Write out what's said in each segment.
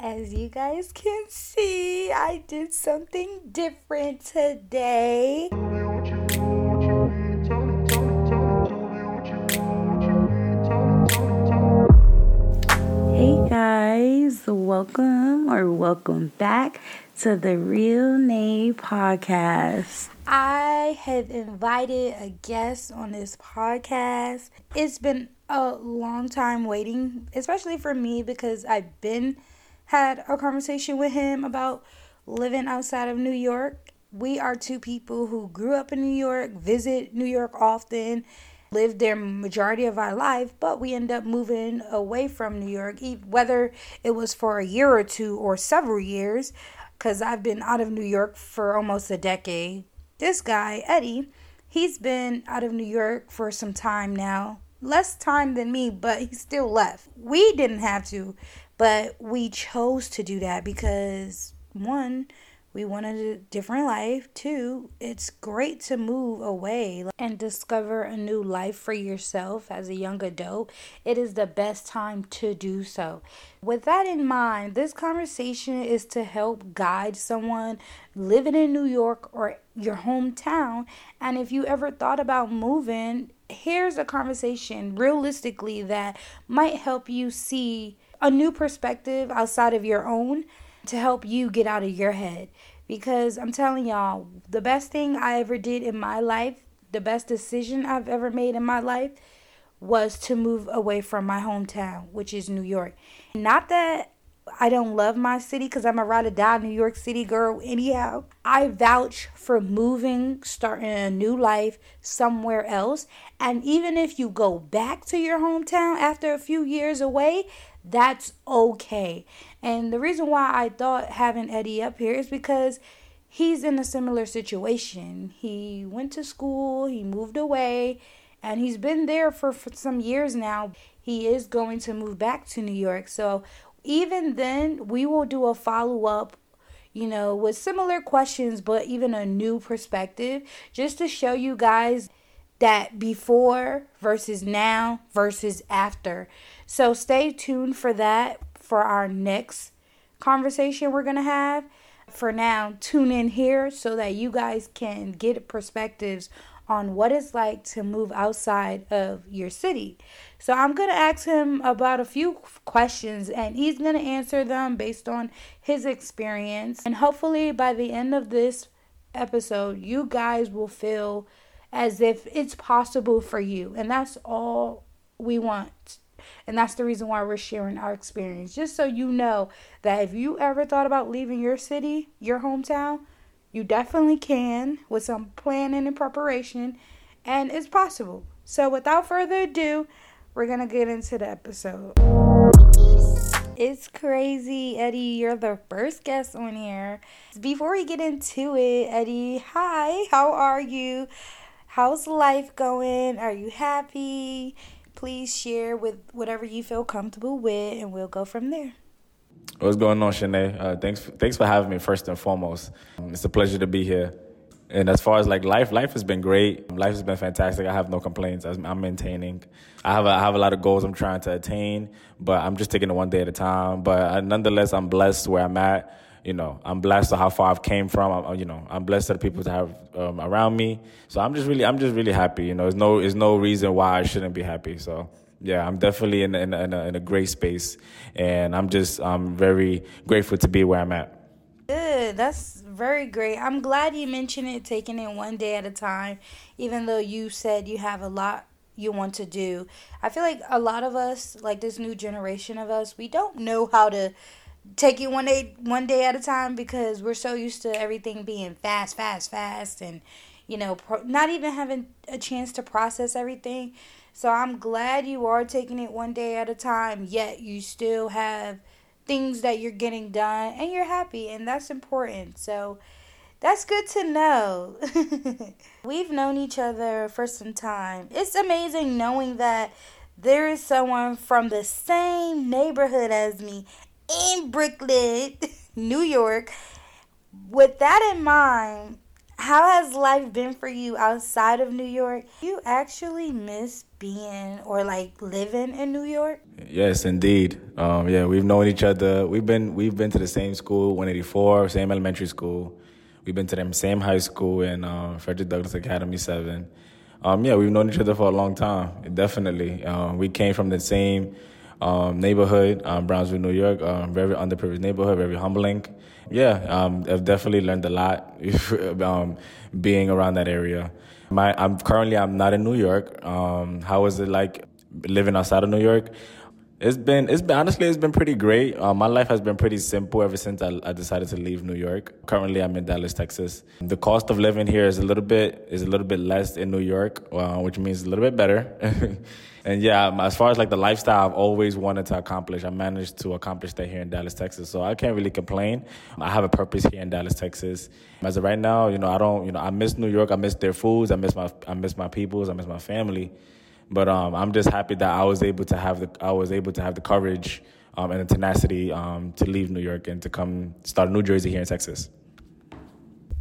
As you guys can see, I did something different today. Hey guys, welcome or welcome back to the Real Nae podcast. I have invited a guest on this podcast. It's been a long time waiting, especially for me because I've been had a conversation with him about living outside of New York. We are two people who grew up in New York, visit New York often, lived there majority of our life, but we end up moving away from New York, whether it was for a year or two or several years, because I've been out of New York for almost a decade. This guy, Eddie, he's been out of New York for some time now. Less time than me, but he still left. We didn't have to, but we chose to do that because one, we wanted a different life. Two, it's great to move away and discover a new life for yourself as a young adult. It is the best time to do so. With that in mind, this conversation is to help guide someone living in New York or your hometown. And if you ever thought about moving, here's a conversation realistically that might help you see a new perspective outside of your own to help you get out of your head. Because I'm telling y'all, the best thing I ever did in my life, the best decision I've ever made in my life was to move away from my hometown, which is New York. Not that I don't love my city because I'm a ride or die New York City girl, anyhow. I vouch for moving, starting a new life somewhere else. And even if you go back to your hometown after a few years away, that's okay. And the reason why I thought having Eddie up here is because he's in a similar situation. He went to school, he moved away, and he's been there for, for some years now. He is going to move back to New York. So even then, we will do a follow up you know, with similar questions, but even a new perspective, just to show you guys that before versus now versus after. So stay tuned for that for our next conversation we're going to have. For now, tune in here so that you guys can get perspectives on what it's like to move outside of your city. So I'm going to ask him about a few questions and he's going to answer them based on his experience. And hopefully by the end of this episode, you guys will feel as if it's possible for you. And that's all we want. And that's the reason why we're sharing our experience. Just so you know that if you ever thought about leaving your city, your hometown, you definitely can with some planning and preparation. And it's possible. So without further ado, we're going to get into the episode. It's crazy, Eddie. You're the first guest on here. Before we get into it, Eddie, hi, how are you? How's life going? Are you happy? Please share with whatever you feel comfortable with, and we'll go from there. What's going on, Shanae? Uh, thanks, thanks for having me. First and foremost, um, it's a pleasure to be here. And as far as like life, life has been great. Life has been fantastic. I have no complaints. I'm maintaining. I have a, I have a lot of goals I'm trying to attain, but I'm just taking it one day at a time. But uh, nonetheless, I'm blessed where I'm at you know, I'm blessed to how far I've came from. I'm, you know, I'm blessed to the people to have um, around me. So I'm just really, I'm just really happy. You know, there's no, there's no reason why I shouldn't be happy. So yeah, I'm definitely in in, in, a, in a great space, and I'm just, I'm very grateful to be where I'm at. Good. That's very great. I'm glad you mentioned it, taking it one day at a time, even though you said you have a lot you want to do. I feel like a lot of us, like this new generation of us, we don't know how to take it one day one day at a time because we're so used to everything being fast fast fast and you know pro- not even having a chance to process everything so i'm glad you are taking it one day at a time yet you still have things that you're getting done and you're happy and that's important so that's good to know. We've known each other for some time. It's amazing knowing that there is someone from the same neighborhood as me in Brooklyn, New York. With that in mind, how has life been for you outside of New York? Do you actually miss being or like living in New York? Yes, indeed. Um, yeah, we've known each other. We've been we've been to the same school, 184, same elementary school. We've been to the same high school in uh, Frederick Douglass Academy Seven. Um, yeah, we've known each other for a long time. Definitely, um, we came from the same um, neighborhood, um, Brownsville, New York. Um, very underprivileged neighborhood, very humbling. Yeah, um, I've definitely learned a lot um, being around that area. My, I'm currently I'm not in New York. Um, how is it like living outside of New York? It's been it's been honestly it's been pretty great. Uh, my life has been pretty simple ever since I, I, decided to leave New York. Currently, I'm in Dallas, Texas. The cost of living here is a little bit is a little bit less in New York, uh, which means a little bit better. and yeah, as far as like the lifestyle I've always wanted to accomplish, I managed to accomplish that here in Dallas, Texas. So I can't really complain. I have a purpose here in Dallas, Texas. As of right now, you know, I don't, you know, I miss New York. I miss their foods. I miss my, I miss my peoples. I miss my family. But um, I'm just happy that I was able to have the, I was able to have the courage um, and the tenacity um, to leave New York and to come start new journey here in Texas.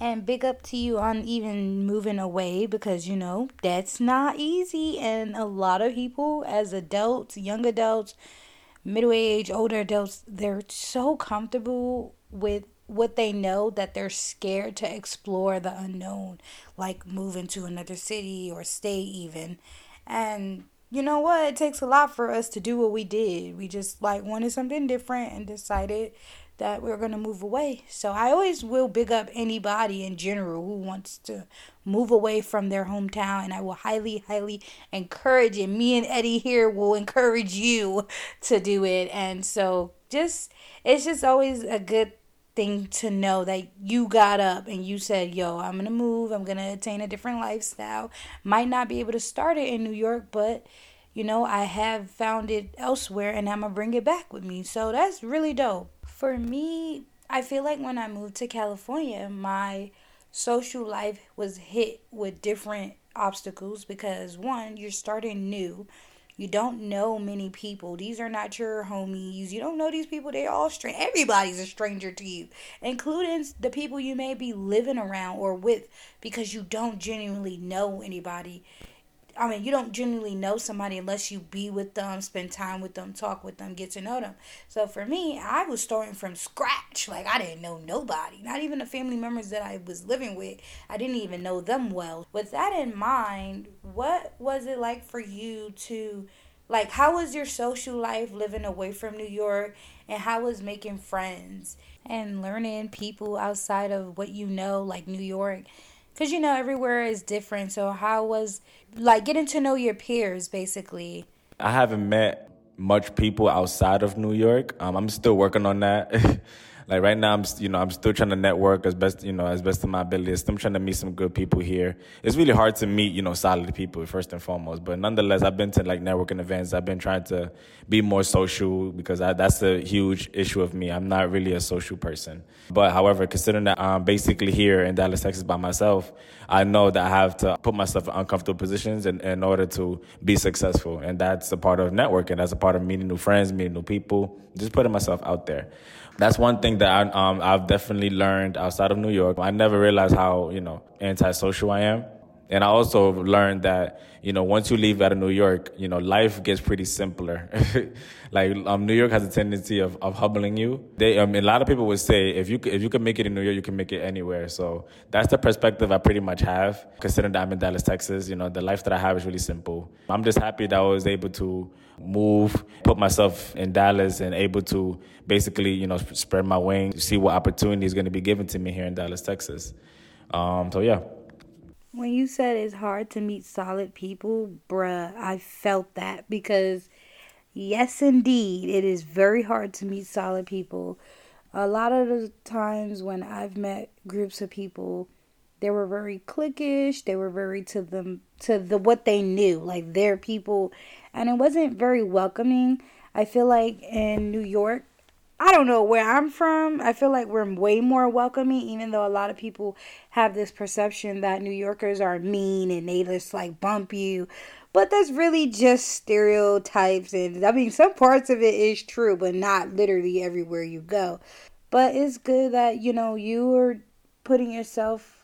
And big up to you on even moving away because you know that's not easy. And a lot of people, as adults, young adults, middle age, older adults, they're so comfortable with what they know that they're scared to explore the unknown, like moving to another city or state, even. And you know what? It takes a lot for us to do what we did. We just like wanted something different and decided that we're going to move away. So I always will big up anybody in general who wants to move away from their hometown. And I will highly, highly encourage it. Me and Eddie here will encourage you to do it. And so just, it's just always a good thing to know that you got up and you said, Yo, I'm to move. I'm to attain a different lifestyle. Might not be able to start it in New York, but you know, I have found it elsewhere and I'm to bring it back with me. So that's really dope. For me, I feel like when I moved to California, my social life was hit with different obstacles because one, you're starting new. You don't know many people. These are not your homies. You don't know these people. They're all strange. Everybody's a stranger to you, including the people you may be living around or with because you don't genuinely know anybody. I mean, you don't genuinely know somebody unless you be with them, spend time with them, talk with them, get to know them. So for me, I was starting from scratch. Like I didn't know nobody, not even the family members that I was living with. I didn't even know them well. With that in mind, what was it like for you to like how was your social life living away from New York and how was making friends and learning people outside of what you know like New York? Cuz you know everywhere is different. So how was like getting to know your peers basically i haven't met much people outside of new york um, i'm still working on that like right now, I'm you know I'm still trying to network as best you know as best of my ability. I'm trying to meet some good people here. It's really hard to meet you know solid people first and foremost, but nonetheless, I've been to like networking events. I've been trying to be more social because I, that's a huge issue of me. I'm not really a social person. But however, considering that I'm basically here in Dallas, Texas by myself, I know that I have to put myself in uncomfortable positions in, in order to be successful, and that's a part of networking. That's a part of meeting new friends, meeting new people, just putting myself out there that's one thing that I, um, I've definitely learned outside of New York. I never realized how you know antisocial I am, and I also learned that you know once you leave out of New York, you know life gets pretty simpler. like um, New York has a tendency of, of humbling you. They, um, a lot of people would say if you if you can make it in New York, you can make it anywhere. So that's the perspective I pretty much have. Considering that I'm in Dallas, Texas, you know the life that I have is really simple. I'm just happy that I was able to move, put myself in Dallas, and able to basically you know spread my wings, see what opportunity is going to be given to me here in Dallas, Texas. Um, so yeah. When you said it's hard to meet solid people, bruh, I felt that because Yes, indeed. It is very hard to meet solid people. A lot of the times when I've met groups of people, they were very cliquish. They were very to them to the what they knew, like their people, and it wasn't very welcoming. I feel like in New York, I don't know where I'm from. I feel like we're way more welcoming, even though a lot of people have this perception that New Yorkers are mean and they just like bump you. But that's really just stereotypes. And I mean, some parts of it is true, but not literally everywhere you go. But it's good that, you know, you are putting yourself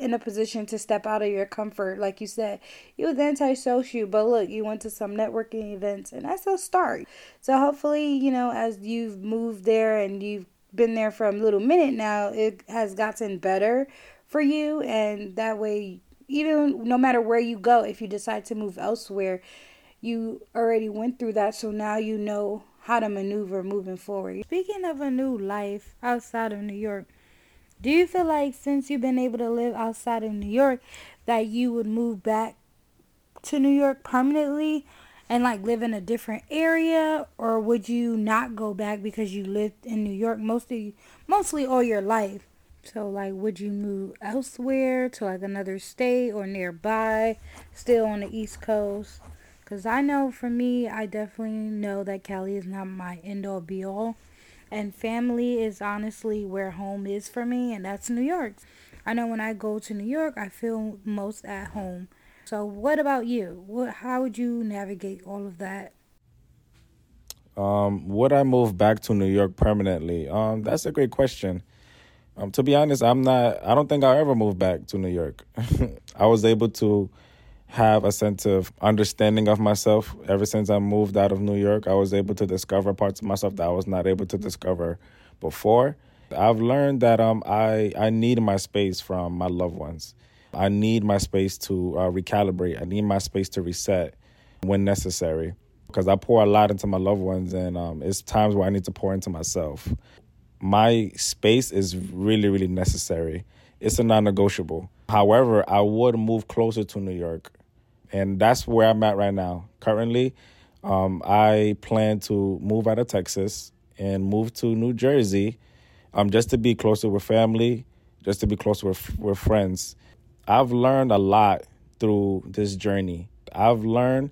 in a position to step out of your comfort. Like you said, you was antisocial, but look, you went to some networking events, and that's a start. So hopefully, you know, as you've moved there and you've been there for a little minute now, it has gotten better for you, and that way, even no matter where you go, if you decide to move elsewhere, you already went through that, so now you know how to maneuver moving forward. Speaking of a new life outside of New York, do you feel like since you've been able to live outside of New York that you would move back to New York permanently and like live in a different area or would you not go back because you lived in New York mostly mostly all your life? So like would you move elsewhere to like another state or nearby, still on the East Coast? Cuz I know for me, I definitely know that Cali is not my end all be all. And family is honestly where home is for me, and that's New York. I know when I go to New York, I feel most at home. So, what about you? What, how would you navigate all of that? Um, would I move back to New York permanently? Um, that's a great question. Um, to be honest, I'm not. I don't think I'll ever move back to New York. I was able to have a sense of understanding of myself ever since I moved out of New York. I was able to discover parts of myself that I was not able to discover before. I've learned that um I I need my space from my loved ones. I need my space to uh, recalibrate. I need my space to reset when necessary because I pour a lot into my loved ones, and um, it's times where I need to pour into myself. My space is really, really necessary. It's a non negotiable. However, I would move closer to New York, and that's where I'm at right now. Currently, um, I plan to move out of Texas and move to New Jersey um, just to be closer with family, just to be closer with, with friends. I've learned a lot through this journey. I've learned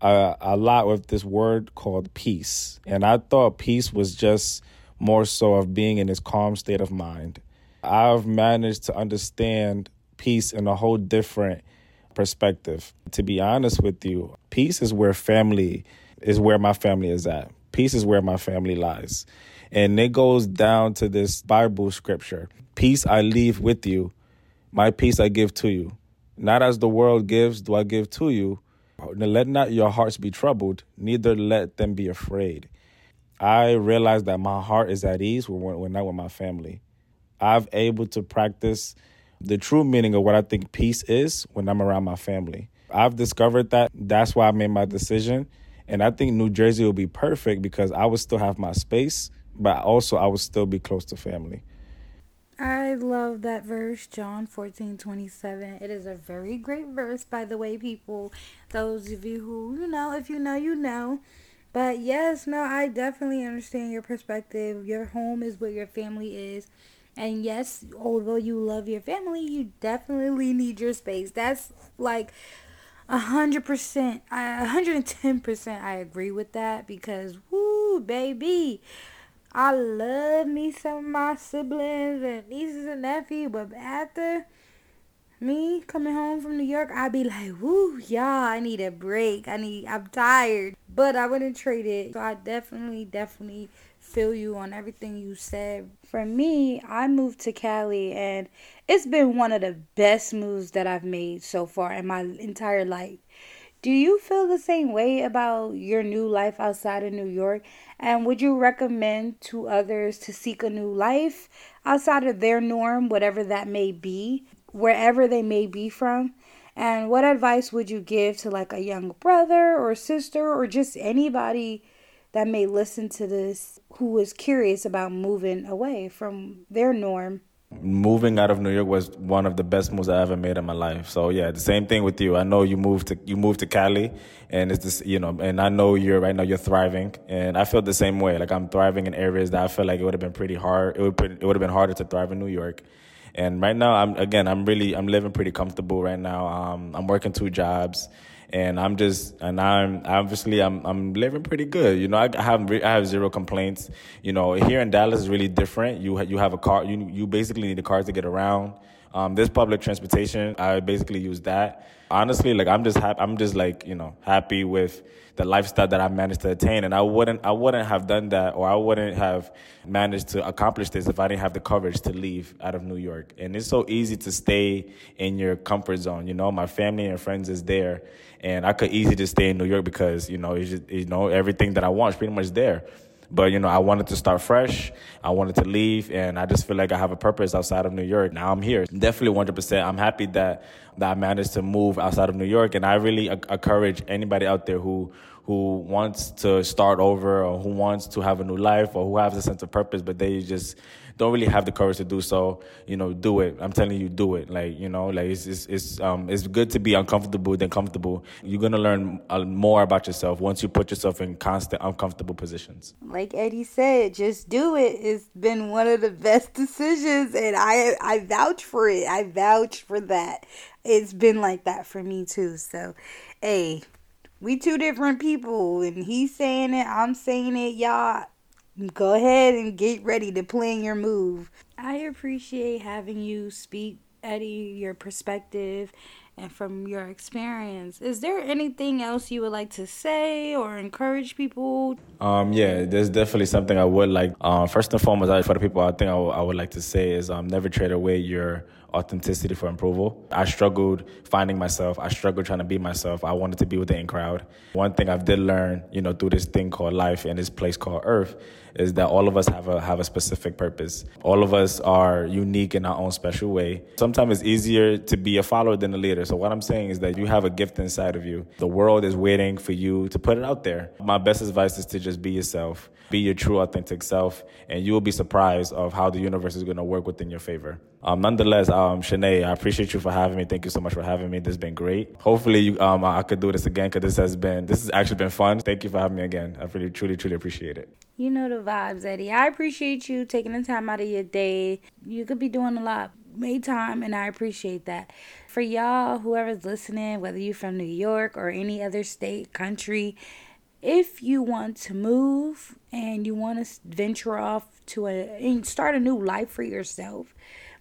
uh, a lot with this word called peace. And I thought peace was just more so of being in this calm state of mind. I've managed to understand peace in a whole different perspective. To be honest with you, peace is where family is where my family is at. Peace is where my family lies. And it goes down to this Bible scripture Peace I leave with you, my peace I give to you. Not as the world gives, do I give to you. Let not your hearts be troubled, neither let them be afraid. I realize that my heart is at ease when we're not with my family. I've able to practice the true meaning of what I think peace is when I'm around my family. I've discovered that. That's why I made my decision. And I think New Jersey will be perfect because I would still have my space, but also I would still be close to family. I love that verse, John 14 27. It is a very great verse, by the way, people. Those of you who, you know, if you know, you know. But yes, no, I definitely understand your perspective. Your home is what your family is. And yes, although you love your family, you definitely need your space. That's like a hundred percent, a hundred and ten percent. I agree with that because, woo, baby, I love me some of my siblings and nieces and nephews, but after me coming home from New York, I'd be like, woo, y'all, I need a break. I need, I'm tired, but I wouldn't trade it. So I definitely, definitely feel you on everything you said. For me, I moved to Cali and it's been one of the best moves that I've made so far in my entire life. Do you feel the same way about your new life outside of New York? And would you recommend to others to seek a new life outside of their norm, whatever that may be, wherever they may be from? And what advice would you give to like a young brother or sister or just anybody that may listen to this who is curious about moving away from their norm? moving out of New York was one of the best moves I ever made in my life. So yeah, the same thing with you. I know you moved to you moved to Cali, and it's this you know, and I know you're right now you're thriving, and I feel the same way. Like I'm thriving in areas that I feel like it would have been pretty hard. It would it would have been harder to thrive in New York. And right now, I'm again, I'm really, I'm living pretty comfortable right now. Um, I'm working two jobs and I'm just and I'm obviously I'm I'm living pretty good. You know, I, have I have zero complaints. You know, here in Dallas is really different. You you have a car. You you basically need a car to get around. Um, this public transportation, I basically use that. Honestly, like I'm just happy. I'm just like you know happy with the lifestyle that I managed to attain, and I wouldn't I wouldn't have done that, or I wouldn't have managed to accomplish this if I didn't have the courage to leave out of New York. And it's so easy to stay in your comfort zone. You know, my family and friends is there, and I could easily just stay in New York because you know just, you know everything that I want is pretty much there. But you know, I wanted to start fresh. I wanted to leave, and I just feel like I have a purpose outside of New York. Now I'm here. Definitely 100%. I'm happy that that I managed to move outside of New York, and I really encourage anybody out there who who wants to start over or who wants to have a new life or who has a sense of purpose, but they just don't really have the courage to do so, you know, do it. I'm telling you, do it. Like, you know, like it's, it's, it's, um, it's good to be uncomfortable than comfortable. You're going to learn more about yourself once you put yourself in constant uncomfortable positions. Like Eddie said, just do it. It's been one of the best decisions and I, I vouch for it. I vouch for that. It's been like that for me too. So, hey, we two different people and he's saying it, I'm saying it, y'all go ahead and get ready to plan your move. I appreciate having you speak, Eddie, your perspective and from your experience. Is there anything else you would like to say or encourage people? Um, yeah, there's definitely something I would like. Um, first and foremost, for the people I think I, w- I would like to say is um, never trade away your authenticity for approval. I struggled finding myself. I struggled trying to be myself. I wanted to be with the in crowd. One thing I've did learn, you know, through this thing called life and this place called Earth, is that all of us have a have a specific purpose. All of us are unique in our own special way. Sometimes it's easier to be a follower than a leader. So what I'm saying is that you have a gift inside of you. The world is waiting for you to put it out there. My best advice is to just be yourself. Be your true authentic self and you will be surprised of how the universe is going to work within your favor. Um, nonetheless, um, Shanae, I appreciate you for having me. Thank you so much for having me. This has been great. Hopefully, you, um, I could do this again because this has been this has actually been fun. Thank you for having me again. I really, truly, truly appreciate it. You know the vibes, Eddie. I appreciate you taking the time out of your day. You could be doing a lot. Made time, and I appreciate that. For y'all, whoever's listening, whether you're from New York or any other state, country, if you want to move and you want to venture off to a and start a new life for yourself,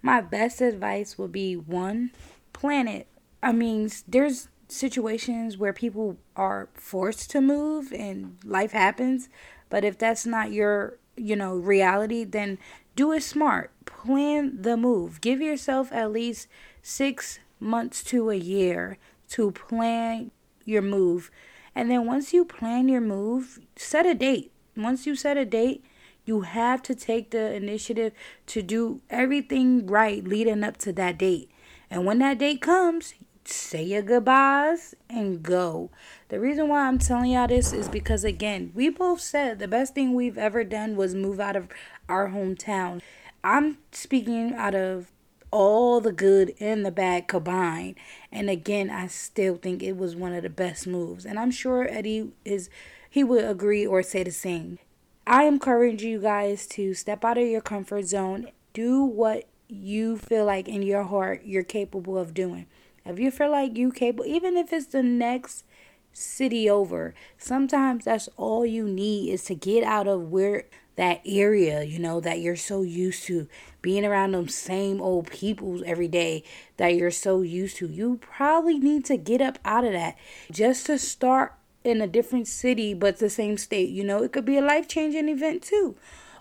my best advice would be one, plan it. I mean, there's situations where people are forced to move and life happens, but if that's not your, you know, reality, then do it smart. Plan the move. Give yourself at least 6 months to a year to plan your move. And then once you plan your move, set a date. Once you set a date, you have to take the initiative to do everything right leading up to that date. And when that date comes, say your goodbyes and go. The reason why I'm telling y'all this is because, again, we both said the best thing we've ever done was move out of our hometown. I'm speaking out of all the good and the bad combined. And again, I still think it was one of the best moves. And I'm sure Eddie is he would agree or say the same. I encourage you guys to step out of your comfort zone, do what you feel like in your heart you're capable of doing. If you feel like you capable, even if it's the next city over, sometimes that's all you need is to get out of where that area, you know, that you're so used to being around them same old people every day that you're so used to. You probably need to get up out of that just to start in a different city but the same state. You know, it could be a life changing event too.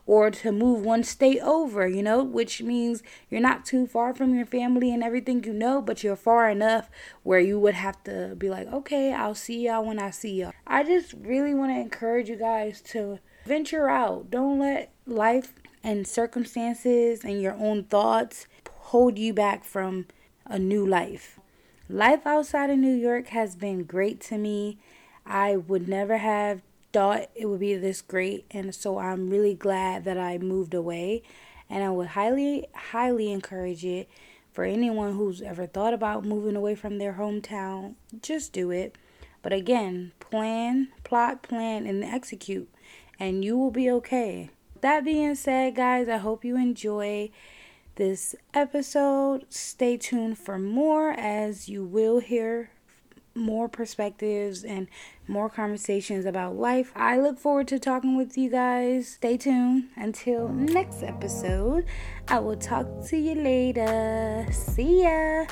Or to move one state over, you know, which means you're not too far from your family and everything you know, but you're far enough where you would have to be like, okay, I'll see y'all when I see y'all. I just really want to encourage you guys to venture out. Don't let life and circumstances and your own thoughts hold you back from a new life. Life outside of New York has been great to me. I would never have thought it would be this great, and so I'm really glad that I moved away. And I would highly, highly encourage it for anyone who's ever thought about moving away from their hometown. Just do it. But again, plan, plot, plan, and execute, and you will be okay. That being said, guys, I hope you enjoy this episode. Stay tuned for more as you will hear more perspectives and more conversations about life. I look forward to talking with you guys. Stay tuned. Until next episode, I will talk to you later. See ya.